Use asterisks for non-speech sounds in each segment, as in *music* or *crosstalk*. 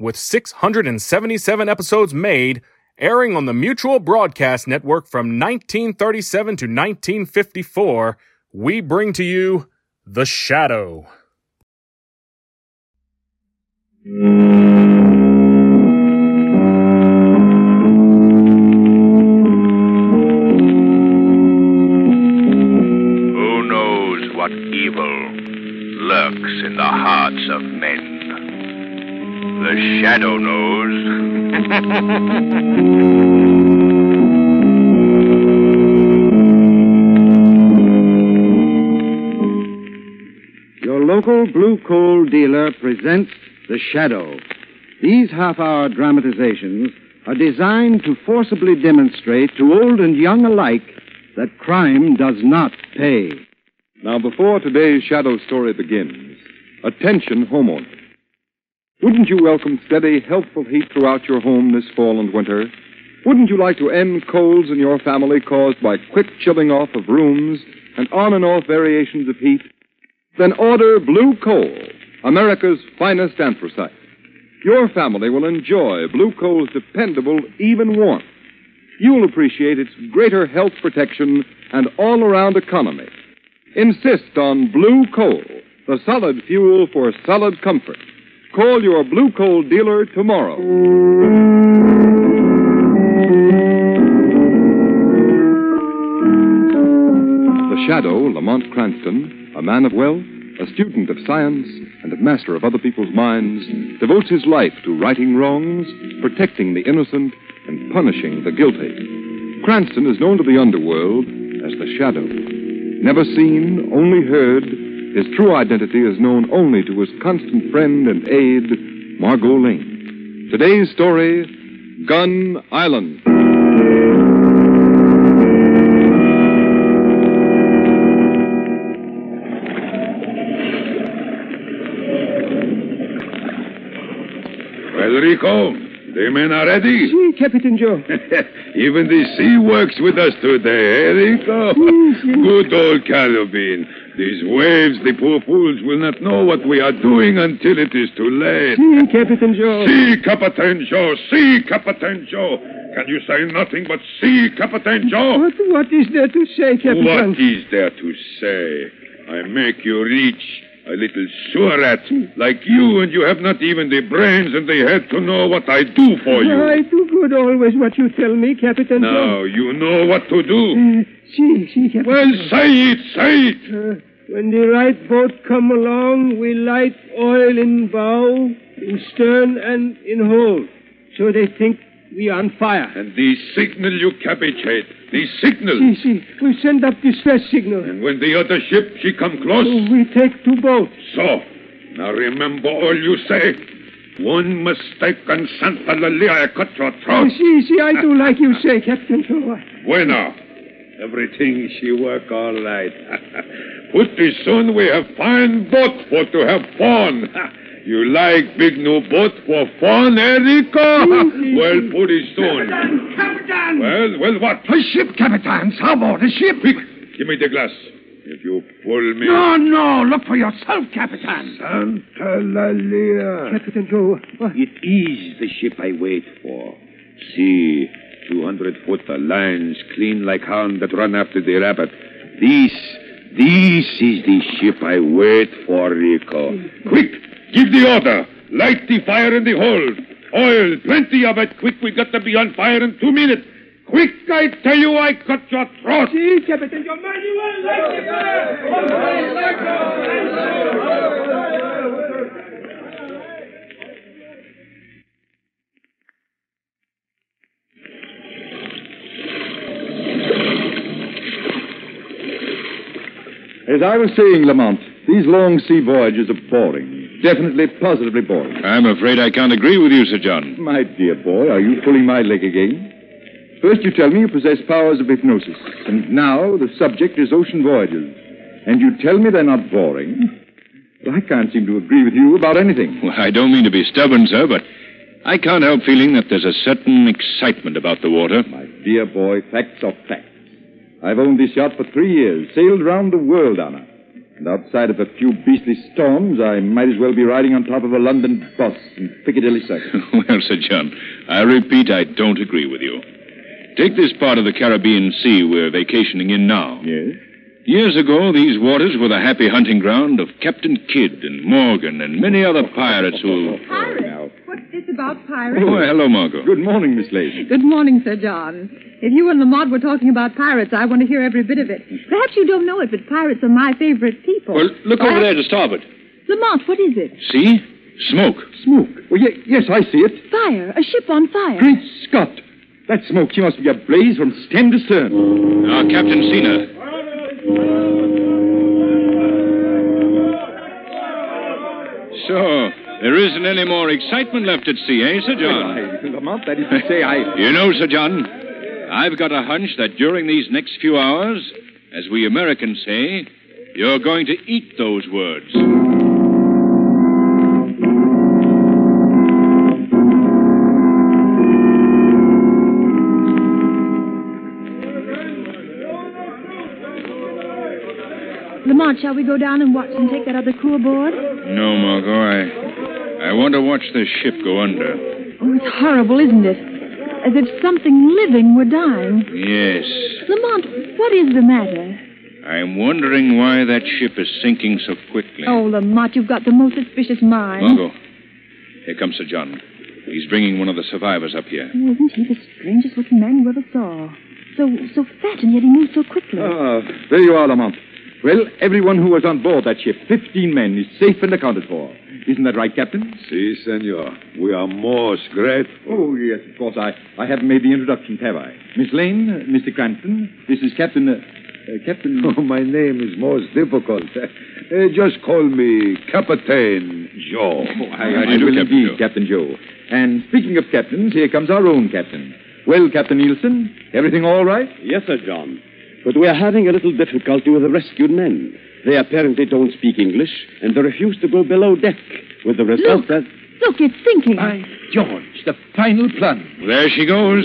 with 677 episodes made, airing on the Mutual Broadcast Network from 1937 to 1954, we bring to you The Shadow. Who knows what evil lurks in the hearts of men? The shadow knows. *laughs* Your local blue coal dealer presents The Shadow. These half hour dramatizations are designed to forcibly demonstrate to old and young alike that crime does not pay. Now, before today's shadow story begins, attention, homeowners. Wouldn't you welcome steady, healthful heat throughout your home this fall and winter? Wouldn't you like to end colds in your family caused by quick chilling off of rooms and on and off variations of heat? Then order Blue Coal, America's finest anthracite. Your family will enjoy Blue Coal's dependable, even warmth. You'll appreciate its greater health protection and all around economy. Insist on Blue Coal, the solid fuel for solid comfort. Call your Blue Coal dealer tomorrow. The Shadow, Lamont Cranston, a man of wealth, a student of science, and a master of other people's minds, devotes his life to righting wrongs, protecting the innocent, and punishing the guilty. Cranston is known to the underworld as the Shadow. Never seen, only heard, his true identity is known only to his constant friend and aide, Margot Lane. Today's story Gun Island. Well, Rico, the men are ready. Si, Captain Joe. *laughs* Even the sea works with us today, eh, Rico? Good old Caribbean. These waves, the poor fools, will not know what we are doing until it is too late. Si, Captain Joe. See, Captain Joe. See, Captain Joe. Can you say nothing but see, Captain Joe? What, what is there to say, Captain? What is there to say? I make you rich, a little suret like you, and you have not even the brains and the head to know what I do for you. I do good always what you tell me, Captain Now, you know what to do. Uh, see, si, Captain Well, say it, say it. Uh, when the right boat come along, we light oil in bow, in stern, and in hold. So they think we are on fire. And the signal you capitate, the signal. Si, si. We send up distress signal. And when the other ship, she come close. Oh, we take two boats. So, now remember all you say. One mistake and Santa Lilia, I cut your Oh, throat. see, si, I do *laughs* like you say, Captain. Bueno. Everything she work all right. *laughs* Pretty soon we have fine boat for to have fun. You like big new boat for fun, Erico? well, pretty soon. Captain! Well, well, what? A ship, Captain. Starboard, a ship. Quick, give me the glass. If you pull me... No, no, look for yourself, Captain. Santa Lalia. Captain Joe. What? It is the ship I wait for. See, 200 foot lines clean like hound that run after the rabbit. This, this is the ship I wait for, Rico. Quick, give the order. Light the fire in the hold. Oil, plenty of it. Quick, we got to be on fire in two minutes. Quick, I tell you, I cut your throat. Si, Captain Joe. Manuel, light the As I was saying, Lamont, these long sea voyages are boring. definitely, positively boring. I'm afraid I can't agree with you, Sir John. My dear boy, are you pulling my leg again? First, you tell me you possess powers of hypnosis, and now the subject is ocean voyages. And you tell me they're not boring. But I can't seem to agree with you about anything. Well, I don't mean to be stubborn, sir, but I can't help feeling that there's a certain excitement about the water. My dear boy, facts are facts. I've owned this yacht for three years, sailed round the world on her. And outside of a few beastly storms, I might as well be riding on top of a London bus in Piccadilly Circus. *laughs* well, Sir John, I repeat, I don't agree with you. Take this part of the Caribbean Sea we're vacationing in now. yes? Years ago, these waters were the happy hunting ground of Captain Kidd and Morgan and many other pirates who. Pirates? What's this about pirates? Oh, hello, Margot. Good morning, Miss Lane. Good morning, Sir John. If you and Lamont were talking about pirates, I want to hear every bit of it. Perhaps you don't know it, but pirates are my favorite people. Well, look over Perhaps- there to starboard. Lamont, what is it? See? Smoke. Smoke. Well, ye- yes, I see it. Fire. A ship on fire. Great Scott! That smoke, she must be ablaze from stem to stern. Now, Captain Cena. So, there isn't any more excitement left at sea, eh, Sir John? *laughs* I, Lamont, that is to say, I. You know, Sir John, I've got a hunch that during these next few hours, as we Americans say, you're going to eat those words. Lamont, shall we go down and watch and take that other crew aboard? No, Margot, I, I want to watch this ship go under. Oh, it's horrible, isn't it? As if something living were dying. Yes. Lamont, what is the matter? I'm wondering why that ship is sinking so quickly. Oh, Lamont, you've got the most suspicious mind. Margot, here comes Sir John. He's bringing one of the survivors up here. Oh, isn't he the strangest looking man you ever saw? So so fat, and yet he moves so quickly. Ah, there you are, Lamont. Well, everyone who was on board that ship, 15 men, is safe and accounted for. Isn't that right, Captain? Si, senor. We are most grateful. Oh, yes, of course. I, I haven't made the introductions, have I? Miss Lane, uh, Mr. Cranston, this is Captain. Uh, uh, Captain. *laughs* Oh, my name is most difficult. Uh, just call me Captain Joe. I, I will indeed, Captain Joe. And speaking of captains, here comes our own captain. Well, Captain Nielsen, everything all right? Yes, sir, John. But we are having a little difficulty with the rescued men. They apparently don't speak English, and they refuse to go below deck, with the result Look. that. Look, it's sinking. By George, the final plunge. There she goes.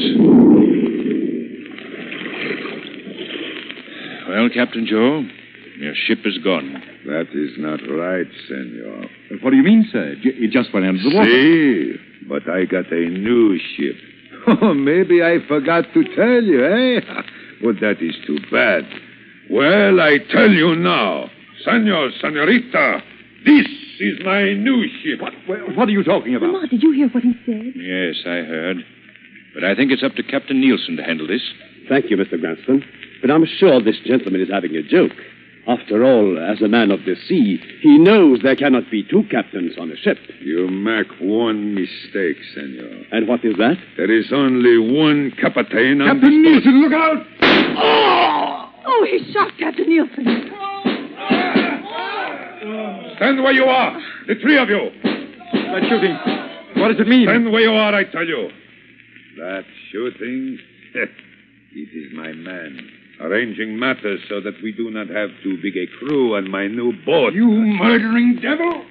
Well, Captain Joe, your ship is gone. That is not right, senor. What do you mean, sir? J- It just went under the water. See, but I got a new ship. *laughs* Oh, maybe I forgot to tell you, eh? *laughs* well, that is too bad. Well, I tell you now, senor, senorita, this is my new ship. Well, what are you talking about? Lamont, did you hear what he said? Yes, I heard. But I think it's up to Captain Nielsen to handle this. Thank you, Mr. Cranston. But I'm sure this gentleman is having a joke. After all, as a man of the sea, he knows there cannot be two captains on a ship. You make one mistake, senor. And what is that? There is only one captain on Captain this boat. Nielsen, look out! Oh, he shot Captain Nielsen. Stand where you are, the three of you. That shooting. What does it mean? Stand where you are, I tell you. That shooting, *laughs* it is my man. Arranging matters so that we do not have too big a crew on my new boat. You murdering devil!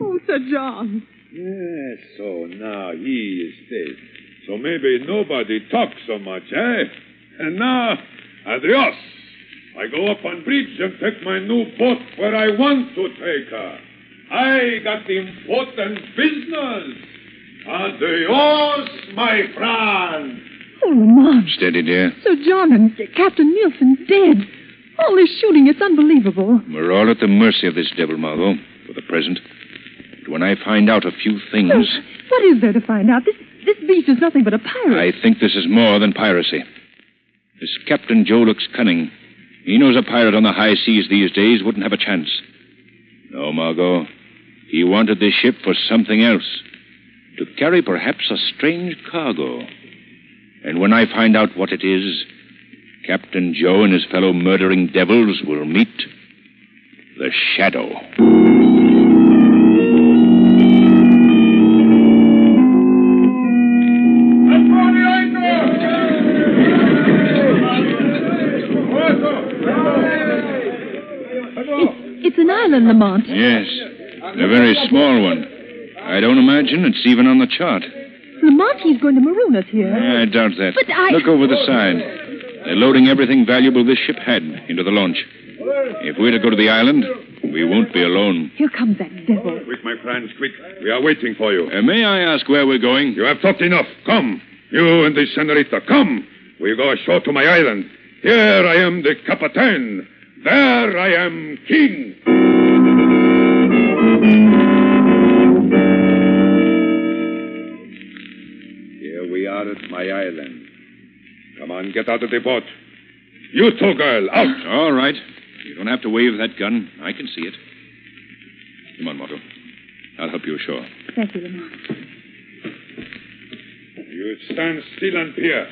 Oh, Sir John. Yes, so now he is dead. So maybe nobody talks so much, eh? And now, adios. I go up on bridge and take my new boat where I want to take her. I got important business. Adios, my friend. Oh, Lamont. Steady, dear. Sir John and Captain Nielsen dead. All this shooting, it's unbelievable. We're all at the mercy of this devil, Margot, for the present. But when I find out a few things, Oh, what is there to find out? This this beast is nothing but a pirate. I think this is more than piracy. This Captain Joe looks cunning. He knows a pirate on the high seas these days wouldn't have a chance. No, Margot. He wanted this ship for something else. To carry perhaps a strange cargo. And when I find out what it is, Captain Joe and his fellow murdering devils will meet the shadow. It's an island, Lamont. Yes, a very small one. I don't imagine it's even on the chart. Lamont, he's going to maroon us here. I doubt that. But I- Look over the side. They're loading everything valuable this ship had into the launch. If we're to go to the island, we won't be alone. Here comes that devil. Quick, my friends, quick. We are waiting for you. Uh, may I ask where we're going? You have talked enough. Come. You and the senorita, come. We go ashore to my island. Here I am the capitan. There I am king. Come on, get out of the boat. You too, girl, out. All right. You don't have to wave that gun. I can see it. Come on, Margot. I'll help you ashore. Thank you, Lamont. You stand still and peer.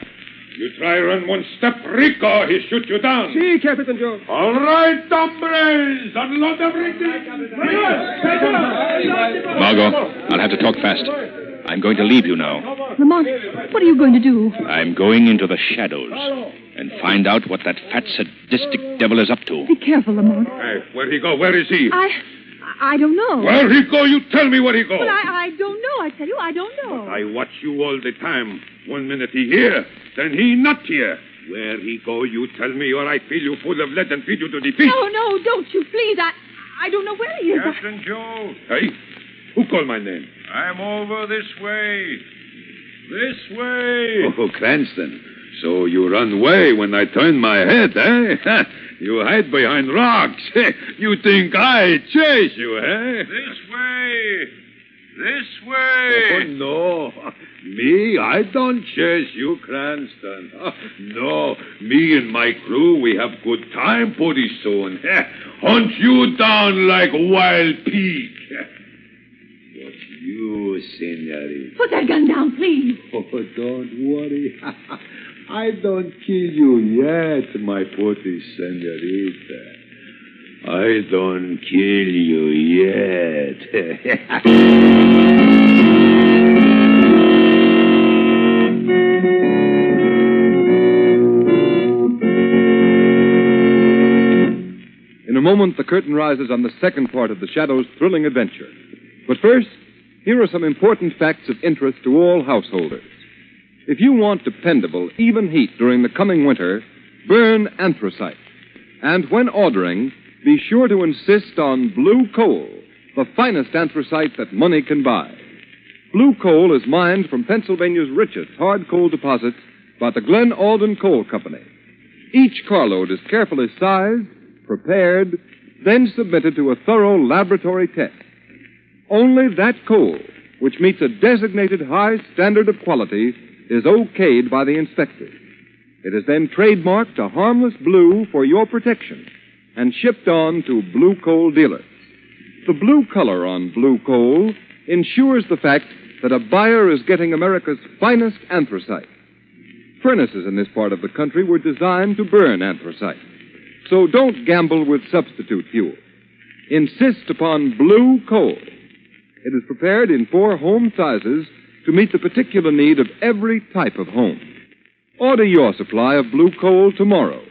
You try run one step, Rico, he shoot you down. See, Captain Joe. All right, hombres, unload everything. Margot, I'll have to talk fast. I'm going to leave you now. Lamont, what are you going to do? I'm going into the shadows and find out what that fat, sadistic devil is up to. Be careful, Lamont. Hey, where he go? Where is he? I. I don't know. Where he go? You tell me where he go. But I, I don't. I tell you, I don't know. I watch you all the time. One minute he here, then he not here. Where he go, you tell me, or I fill you full of lead and feed you to the fish. No, no, don't you, please. I, I don't know where he is. I- Captain Joe. Hey, who called my name? I'm over this way. This way. Oh, Cranston. So you run away when I turn my head, eh? *laughs* you hide behind rocks. *laughs* you think I chase you, eh? This way. This Oh, way. no. Me, I don't chase you, Cranston. *laughs* No, me and my crew, we have good time pretty soon. *laughs* Hunt you down like wild pig. But you, senorita. Put that gun down, please. *laughs* Oh, don't worry. I don't kill you yet, my pretty senorita. I don't kill you yet. *laughs* In a moment, the curtain rises on the second part of the Shadow's thrilling adventure. But first, here are some important facts of interest to all householders. If you want dependable, even heat during the coming winter, burn anthracite. And when ordering, be sure to insist on blue coal, the finest anthracite that money can buy. Blue coal is mined from Pennsylvania's richest hard coal deposits by the Glen Alden Coal Company. Each carload is carefully sized, prepared, then submitted to a thorough laboratory test. Only that coal, which meets a designated high standard of quality, is okayed by the inspectors. It is then trademarked a harmless blue for your protection and shipped on to blue coal dealers. The blue color on blue coal ensures the fact that a buyer is getting America's finest anthracite. Furnaces in this part of the country were designed to burn anthracite. So don't gamble with substitute fuel. Insist upon blue coal. It is prepared in four home sizes to meet the particular need of every type of home. Order your supply of blue coal tomorrow.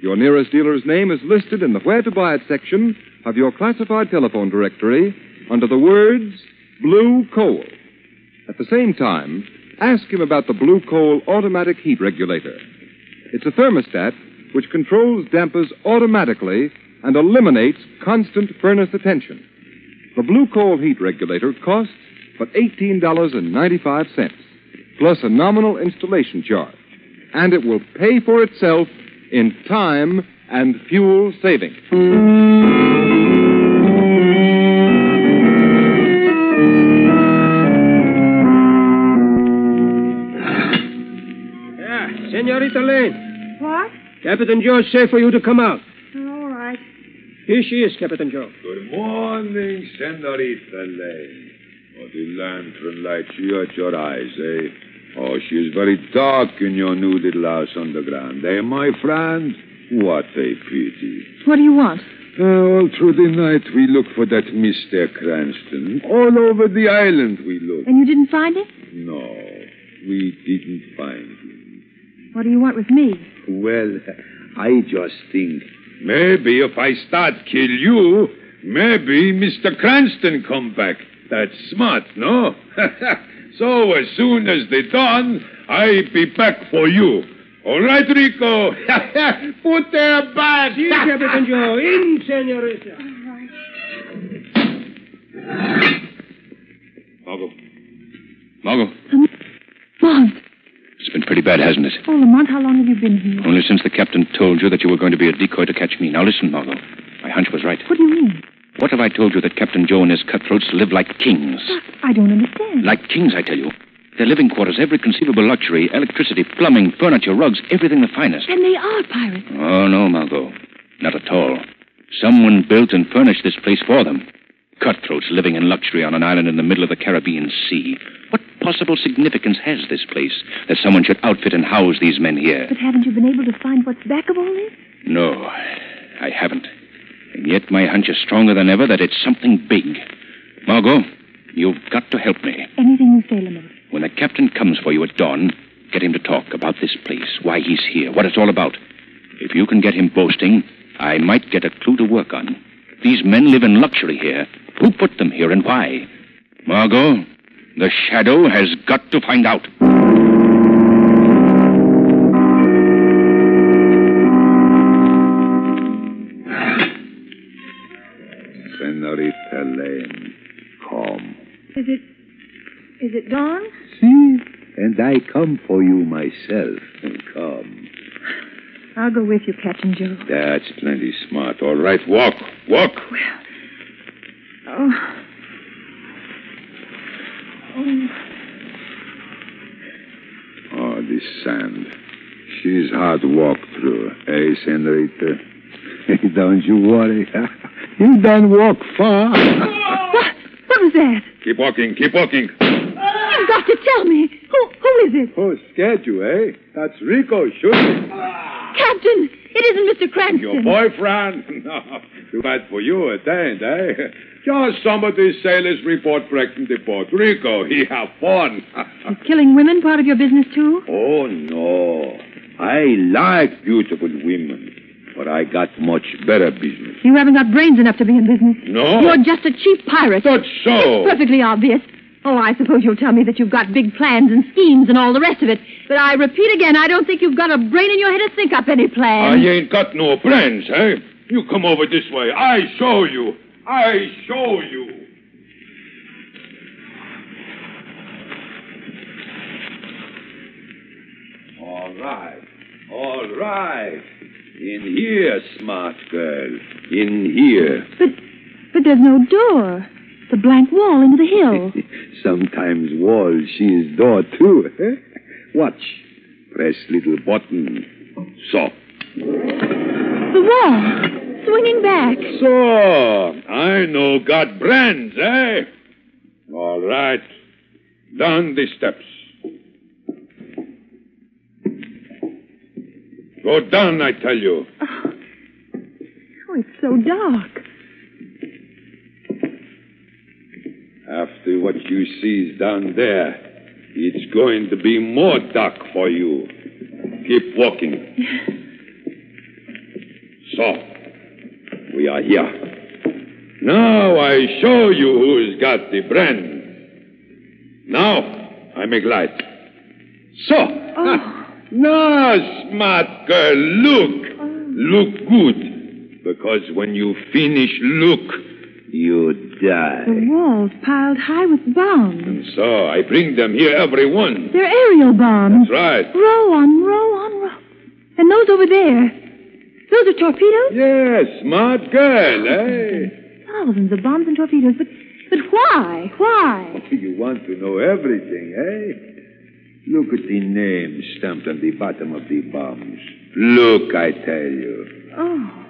Your nearest dealer's name is listed in the Where to Buy It section of your classified telephone directory under the words Blue Coal. At the same time, ask him about the Blue Coal automatic heat regulator. It's a thermostat which controls dampers automatically and eliminates constant furnace attention. The Blue Coal heat regulator costs but $18.95, plus a nominal installation charge. And it will pay for itself in time and fuel saving. Yeah, Senorita Lane. What? Captain Joe say for you to come out. All right. Here she is, Captain Joe. Good morning, Senorita Lane. Oh, the lantern lights you at your eyes, eh? Oh, she is very dark in your new little house underground, eh, my friend? What a pity. What do you want? Uh, all through the night we look for that Mr. Cranston. All over the island we look. And you didn't find him? No, we didn't find him. What do you want with me? Well, I just think maybe if I start kill you, maybe Mr. Cranston come back. That's smart, no? *laughs* so as soon as they done, I be back for you. All right, Rico. *laughs* Put their back. Si, Captain *laughs* Joe. In, senorita. Margot. Margot. Um, Lamont. It's been pretty bad, hasn't it? Oh, Lamont, how long have you been here? Only since the captain told you that you were going to be a decoy to catch me. Now listen, Margot. My hunch was right. What do you mean? What have I told you that Captain Joe and his cutthroats live like kings? I don't understand. Like kings, I tell you. Their living quarters, every conceivable luxury, electricity, plumbing, furniture, rugs, everything the finest. And they are pirates. Oh, no, Margot. Not at all. Someone built and furnished this place for them. Cutthroats living in luxury on an island in the middle of the Caribbean Sea. What possible significance has this place that someone should outfit and house these men here? But haven't you been able to find what's back of all this? No, I haven't. And yet my hunch is stronger than ever that it's something big. Margot, you've got to help me. Anything you say, Lamont. When the captain comes for you at dawn, get him to talk about this place, why he's here, what it's all about. If you can get him boasting, I might get a clue to work on. These men live in luxury here. Who put them here and why? Margot, the shadow has got to find out. I come for you myself. Come. I'll go with you, Captain Joe. That's plenty smart. All right, walk. Walk. Oh. Oh. Oh, this sand. She's hard to walk through. Eh, Senorita? *laughs* Don't you worry. *laughs* you don't walk far. What? What was that? Keep walking. Keep walking. You've got to tell me. Who, who is it? Who scared you, eh? That's Rico shooting. Captain, it isn't Mr. Cranston. Your boyfriend? *laughs* No. Too bad for you, it ain't, eh? Just some of these sailors report wrecking the port. Rico, he have fun. *laughs* Is killing women part of your business, too? oh, no. I like beautiful women, but I got much better business. You haven't got brains enough to be in business. No? You're just a cheap pirate. That's so. It's perfectly obvious. Oh, I suppose you'll tell me that you've got big plans and schemes and all the rest of it. But I repeat again, I don't think you've got a brain in your head to think up any I plans. ain't got no plans, eh? You come over this way. I show you. I show you. All right. All right. In here, smart girl. In here. But, but there's no door. The blank wall into the hill. *laughs* Sometimes wall, she is door too. Watch. Press little button. So. The wall, swinging back. So, I know got brands, eh? All right. Down the steps. Go down, I tell you. Oh, it's so dark. After what you sees down there, it's going to be more dark for you. Keep walking. *laughs* So, we are here. Now I show you who's got the brand. Now I make light. So. Oh. *laughs* Now, smart girl, look. Oh. Look good. Because when you finish look, you die. The walls piled high with bombs. And so I bring them here, every one. They're aerial bombs. That's right. Row on row on row. And those over there, those are torpedoes? Yes, smart girl, eh? Thousands of bombs and torpedoes. But, but why? Why? *laughs* You want to know everything, eh? Look at the name stamped on the bottom of the bombs. Look, I tell you. Oh.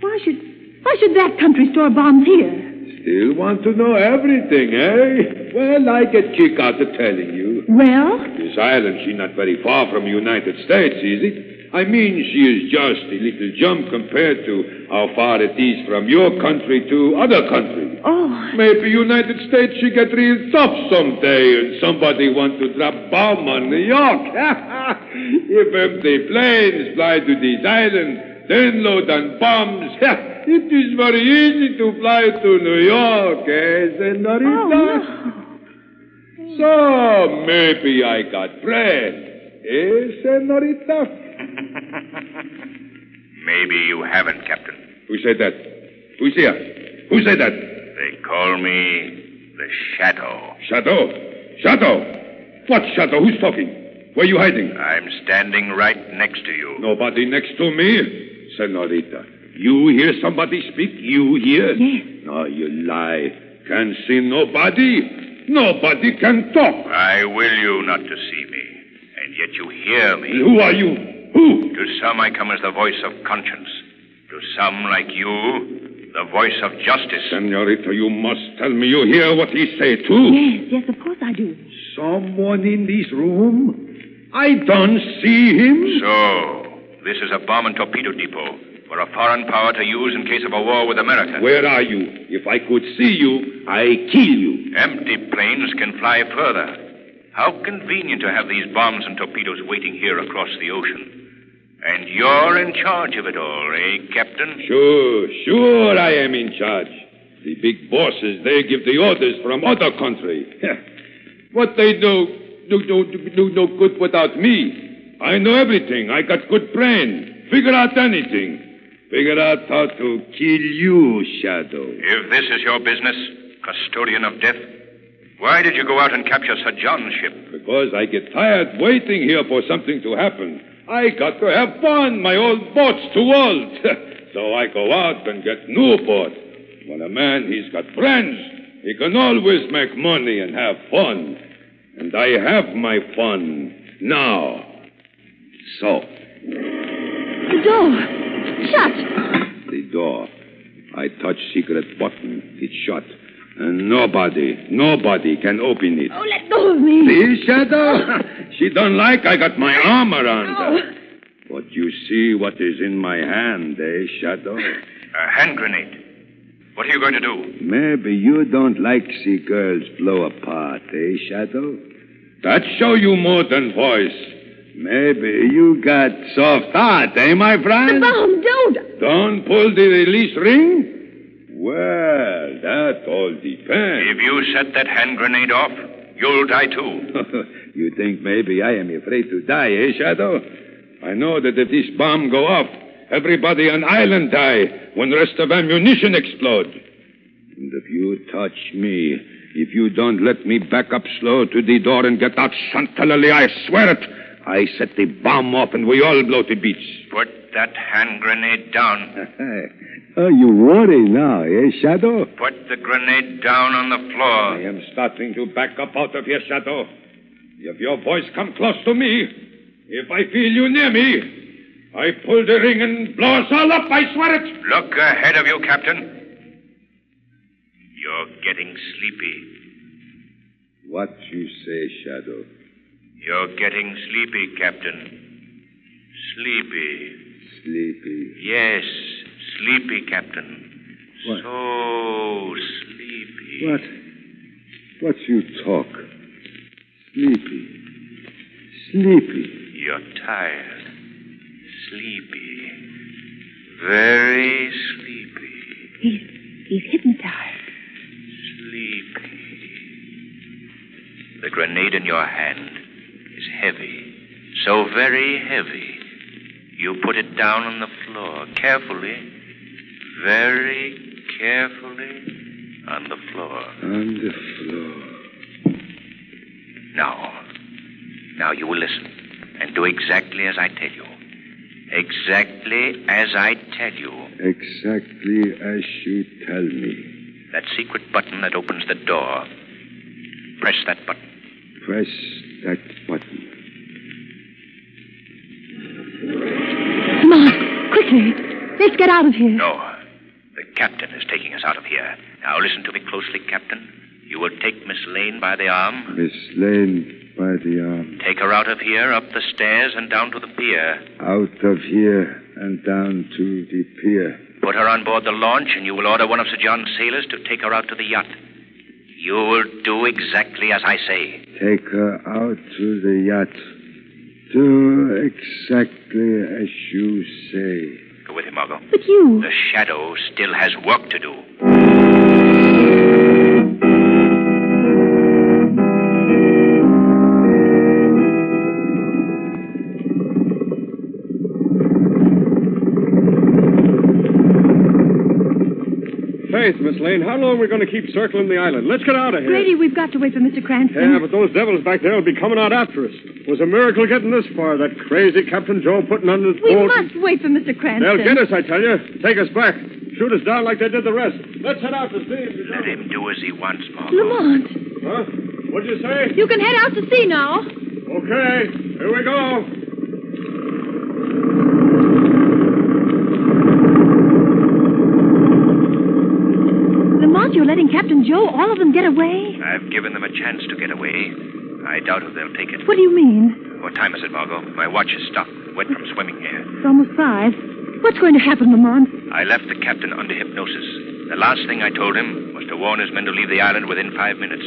Why should, why should that country store bombs here? Still want to know everything, eh? Well, I get kick out of telling you. Well, This island, she not very far from United States, is it? I mean, she is just a little jump compared to how far it is from your country to other countries. Oh, Maybe United States she get real tough someday and somebody want to drop bomb on New York. *laughs* if empty planes fly to these islands, then load on bombs, *laughs* it is very easy to fly to New York, eh, senorita? So maybe I got bread, eh, senorita? *laughs* Maybe you haven't, Captain. Who said that? Who's here? Who said that? They call me the Shadow. Shadow? Shadow? What shadow? Who's talking? Where are you hiding? I'm standing right next to you. Nobody next to me? Senorita, you hear somebody speak? You hear? Yes. No, you lie. Can see nobody. Nobody can talk. I will you not to see me, and yet you hear me. Who are you? Who? To some I come as the voice of conscience. To some, like you, the voice of justice. Senorita, you must tell me you hear what he say, too. yes, yes, of course I do. Someone in this room? I don't see him. So, this is a bomb and torpedo depot for a foreign power to use in case of a war with America. Where are you? If I could see you, I kill you. Empty planes can fly further. How convenient to have these bombs and torpedoes waiting here across the ocean. And you're in charge of it all, eh, Captain? Sure, sure I am in charge. The big bosses, they give the orders from other country. what they do, do, do, do no good without me. I know everything. I got good brain. Figure out anything. Figure out how to kill you, Shadow. If this is your business, custodian of death, why did you go out and capture Sir John's ship? Because I get tired waiting here for something to happen. I got to have fun. My old boat's too old. *laughs* so I go out and get new boat. When a man, he's got friends, he can always make money and have fun. And I have my fun now. So, The door. Shut. the door. I touch secret button. It's shut. And nobody, nobody can open it. Oh, let go of me. See, Shadow? *laughs* she don't like I got my arm around her. But you see what is in my hand, eh, Shadow? A hand grenade. What are you going to do? Maybe you don't like see girls blow apart, eh, Shadow? That show you more than voice. Maybe you got soft heart, eh, my friend? The friend? bomb, don't. Don't pull the release ring? Well, that all depends. If you set that hand grenade off, you'll die too. *laughs* you think maybe I am afraid to die, eh, Shadow? I know that if this bomb go off, everybody on island die when the rest of ammunition explode. And if you touch me, if you don't let me back up slow to the door and get out Chantilly, I swear it, I set the bomb off and we all blow to bits. Put that hand grenade down. *laughs* oh, you worry now, eh, Shadow? Put the grenade down on the floor. I am starting to back up out of your shadow. If your voice come close to me, if I feel you near me, I pull the ring and blow us all up, I swear it. Look ahead of you, Captain. You're getting sleepy. What you say, Shadow? You're getting sleepy, Captain. Sleepy. Sleepy. Yes, sleepy, Captain. What? So sleepy. What? What you talk? Sleepy. Sleepy. You're tired. Sleepy. Very sleepy. He's, he's hypnotized. Sleepy. The grenade in your hand is heavy. So very heavy. You put it down on the floor, carefully. Very carefully on the floor. On the floor. Now. Now you will listen and do exactly as I tell you. Exactly as I tell you. Exactly as you tell me. That secret button that opens the door. Press that button. Press that out of here. No. Uh, the captain is taking us out of here. Now listen to me closely, Captain. You will take Miss Lane by the arm. Miss Lane by the arm. Take her out of here, up the stairs, and down to the pier. Out of here and down to the pier. Put her on board the launch, and you will order one of Sir John's sailors to take her out to the yacht. You will do exactly as I say. Take her out to the yacht. Do exactly as you say. Go with him, Margot. But you. The shadow still has work to do. Faith, Miss Lane, how long are we going to keep circling the island? Let's get out of here. Grady, we've got to wait for Mr. Cranston. Yeah, but those devils back there will be coming out after us. It was a miracle getting this far. That crazy Captain Joe putting on his we boat. must wait for Mr. Cranston. They'll get us, I tell you. Take us back. Shoot us down like they did the rest. Let's head out to sea. Let him do as he wants, Margot. Lamont, Huh? What'd you say? you can head out to sea now. Okay. Here we go. You're letting Captain Joe, all of them get away? I've given them a chance to get away. I doubt if they'll take it. What do you mean? What time is it, Margot? My watch is stopped. Wet from swimming here. It's almost five. What's going to happen, Lamont? I left the captain under hypnosis. The last thing I told him was to warn his men to leave the island within five minutes.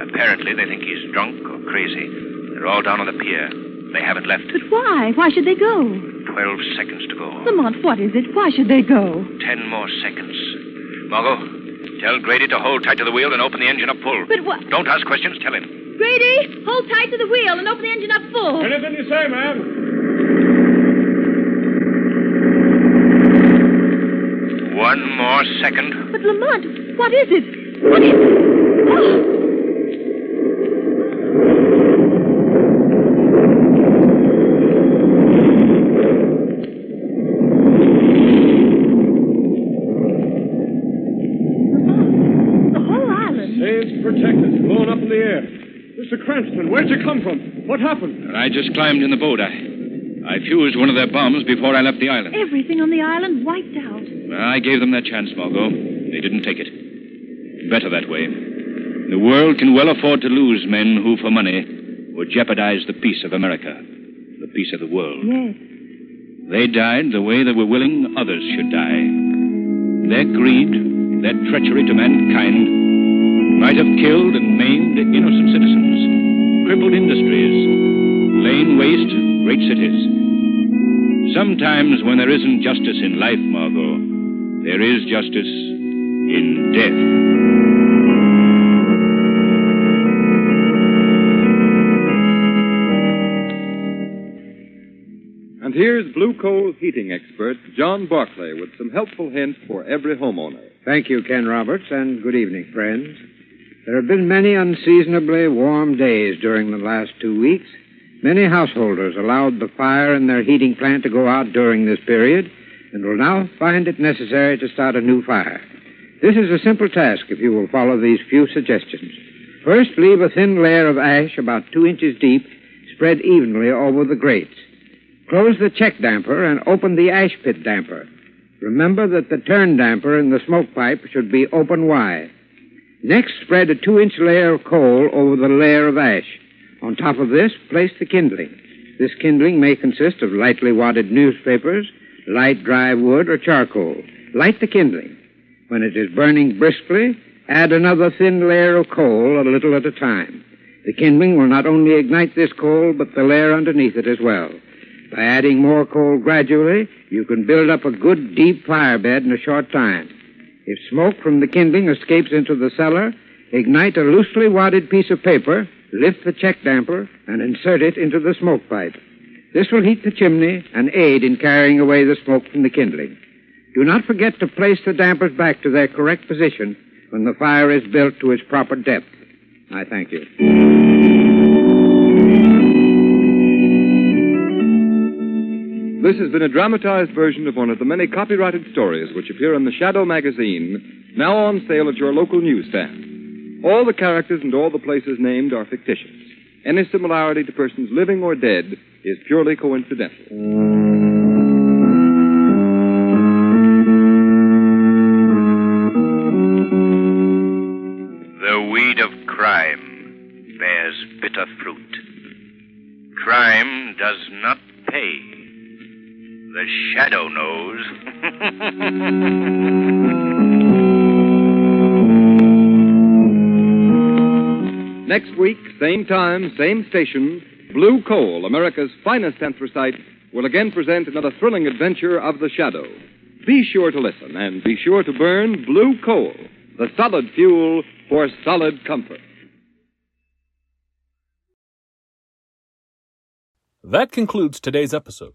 Apparently, they think he's drunk or crazy. They're all down on the pier. They haven't left. But why? Why should they go? Twelve seconds to go. Lamont, what is it? Why should they go? Ten more seconds. Margot, tell Grady to hold tight to the wheel and open the engine up full. But what? Don't ask questions. Tell him. Grady, hold tight to the wheel and open the engine up full. Anything you say, ma'am. One more second. But Lamont, what is it? What is *gasps* Oh, the whole island. Sails protected, blown up in the air. Mr. Where'd you come from? What happened? I just climbed in the boat. I, I fused one of their bombs before I left the island. Everything on the island wiped out. I gave them their chance, Margot. They didn't take it. Better that way. The world can well afford to lose men who, for money, would jeopardize the peace of America, the peace of the world. Yes. They died the way they were willing others should die. Their greed, their treachery to mankind, might have killed and maimed innocent citizens, crippled industries, lain waste great cities. Sometimes when there isn't justice in life, Margot, there is justice in death. And here's Blue Coal heating expert John Barclay with some helpful hints for every homeowner. Thank you, Ken Roberts, and good evening, friends. There have been many unseasonably warm days during the last two weeks. Many householders allowed the fire in their heating plant to go out during this period and will now find it necessary to start a new fire. This is a simple task if you will follow these few suggestions. First, leave a thin layer of ash about two inches deep spread evenly over the grates. Close the check damper and open the ash pit damper. Remember that the turn damper in the smoke pipe should be open wide. Next, spread a two inch layer of coal over the layer of ash. On top of this, place the kindling. This kindling may consist of lightly wadded newspapers, light dry wood, or charcoal. Light the kindling. When it is burning briskly, add another thin layer of coal a little at a time. The kindling will not only ignite this coal, but the layer underneath it as well. By adding more coal gradually, you can build up a good deep fire bed in a short time. If smoke from the kindling escapes into the cellar, ignite a loosely wadded piece of paper, lift the check damper, and insert it into the smoke pipe. This will heat the chimney and aid in carrying away the smoke from the kindling. Do not forget to place the dampers back to their correct position when the fire is built to its proper depth. I thank you. This has been a dramatized version of one of the many copyrighted stories which appear in the Shadow magazine, now on sale at your local newsstand. All the characters and all the places named are fictitious. Any similarity to persons living or dead is purely coincidental. The weed of crime bears bitter fruit. Crime does not pay. The shadow knows. *laughs* Next week, same time, same station, Blue Coal, America's finest anthracite, will again present another thrilling adventure of the shadow. Be sure to listen and be sure to burn Blue Coal, the solid fuel for solid comfort. That concludes today's episode.